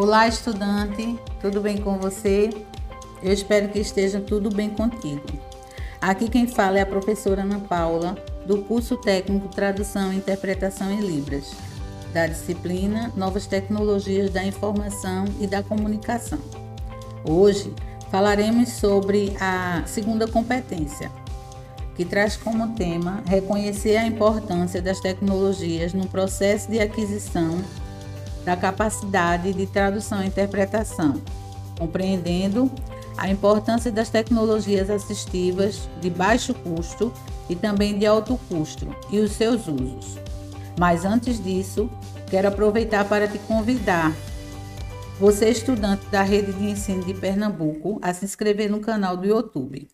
Olá, estudante, tudo bem com você? Eu espero que esteja tudo bem contigo. Aqui quem fala é a professora Ana Paula, do curso técnico Tradução Interpretação em Libras, da disciplina Novas Tecnologias da Informação e da Comunicação. Hoje falaremos sobre a segunda competência, que traz como tema reconhecer a importância das tecnologias no processo de aquisição da capacidade de tradução e interpretação, compreendendo a importância das tecnologias assistivas de baixo custo e também de alto custo e os seus usos. Mas antes disso, quero aproveitar para te convidar, você estudante da rede de ensino de Pernambuco, a se inscrever no canal do YouTube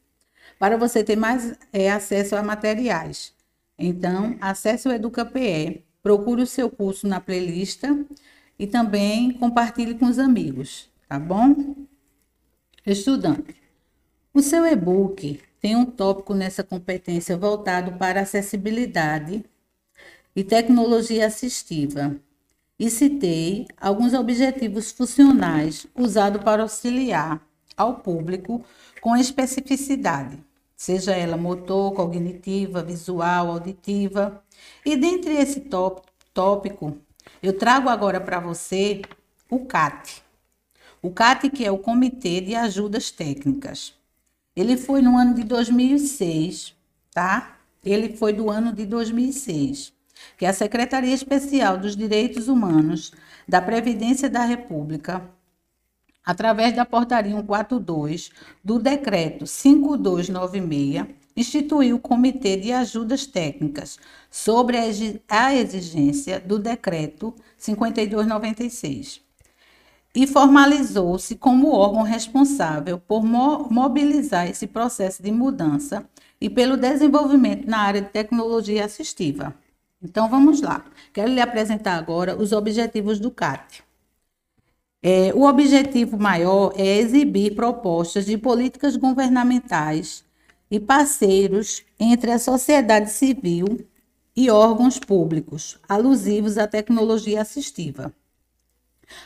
para você ter mais é, acesso a materiais. Então, acesse o EducaPE, procure o seu curso na playlist e também compartilhe com os amigos, tá bom? Estudante, o seu e-book tem um tópico nessa competência voltado para acessibilidade e tecnologia assistiva. E citei alguns objetivos funcionais usados para auxiliar ao público com especificidade, seja ela motor, cognitiva, visual, auditiva. E dentre esse tópico, eu trago agora para você o CAT. O CAT, que é o Comitê de Ajudas Técnicas. Ele foi no ano de 2006, tá? Ele foi do ano de 2006, que é a Secretaria Especial dos Direitos Humanos da Previdência da República através da Portaria 142 do Decreto 5296, instituiu o Comitê de Ajudas Técnicas sobre a exigência do Decreto 5296 e formalizou-se como órgão responsável por mobilizar esse processo de mudança e pelo desenvolvimento na área de tecnologia assistiva. Então vamos lá. Quero lhe apresentar agora os objetivos do CAT. É, o objetivo maior é exibir propostas de políticas governamentais e parceiros entre a sociedade civil e órgãos públicos alusivos à tecnologia assistiva.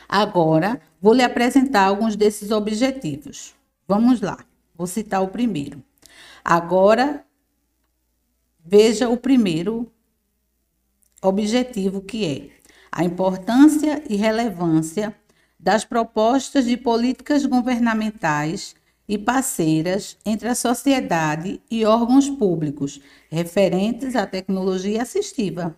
Agora, vou lhe apresentar alguns desses objetivos. Vamos lá, vou citar o primeiro. Agora, veja o primeiro objetivo, que é a importância e relevância das propostas de políticas governamentais e parceiras entre a sociedade e órgãos públicos referentes à tecnologia assistiva.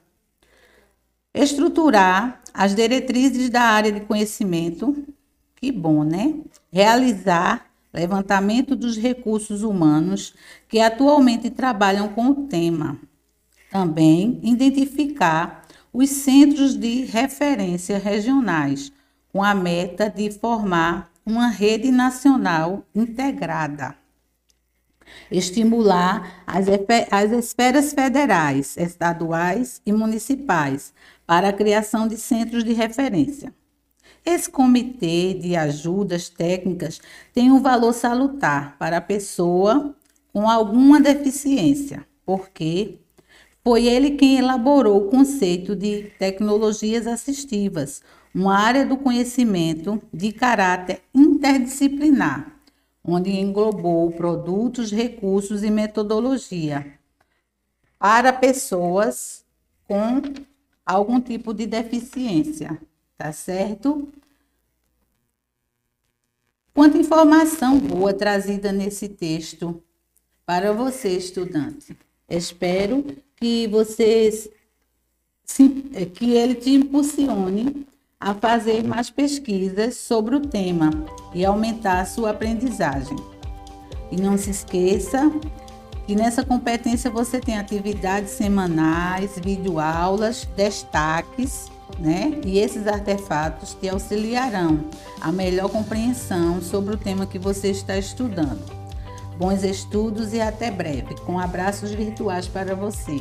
Estruturar as diretrizes da área de conhecimento, que bom, né? Realizar levantamento dos recursos humanos que atualmente trabalham com o tema. Também identificar os centros de referência regionais com a meta de formar uma rede nacional integrada. Estimular as, as esferas federais, estaduais e municipais para a criação de centros de referência. Esse comitê de ajudas técnicas tem um valor salutar para a pessoa com alguma deficiência, porque foi ele quem elaborou o conceito de tecnologias assistivas, uma área do conhecimento de caráter interdisciplinar, onde englobou produtos, recursos e metodologia para pessoas com algum tipo de deficiência, tá certo? Quanta informação boa trazida nesse texto para você, estudante. Espero que vocês que ele te impulsione a fazer mais pesquisas sobre o tema e aumentar sua aprendizagem. E não se esqueça que nessa competência você tem atividades semanais, videoaulas, destaques, né? E esses artefatos te auxiliarão a melhor compreensão sobre o tema que você está estudando. Bons estudos e até breve. Com abraços virtuais para você.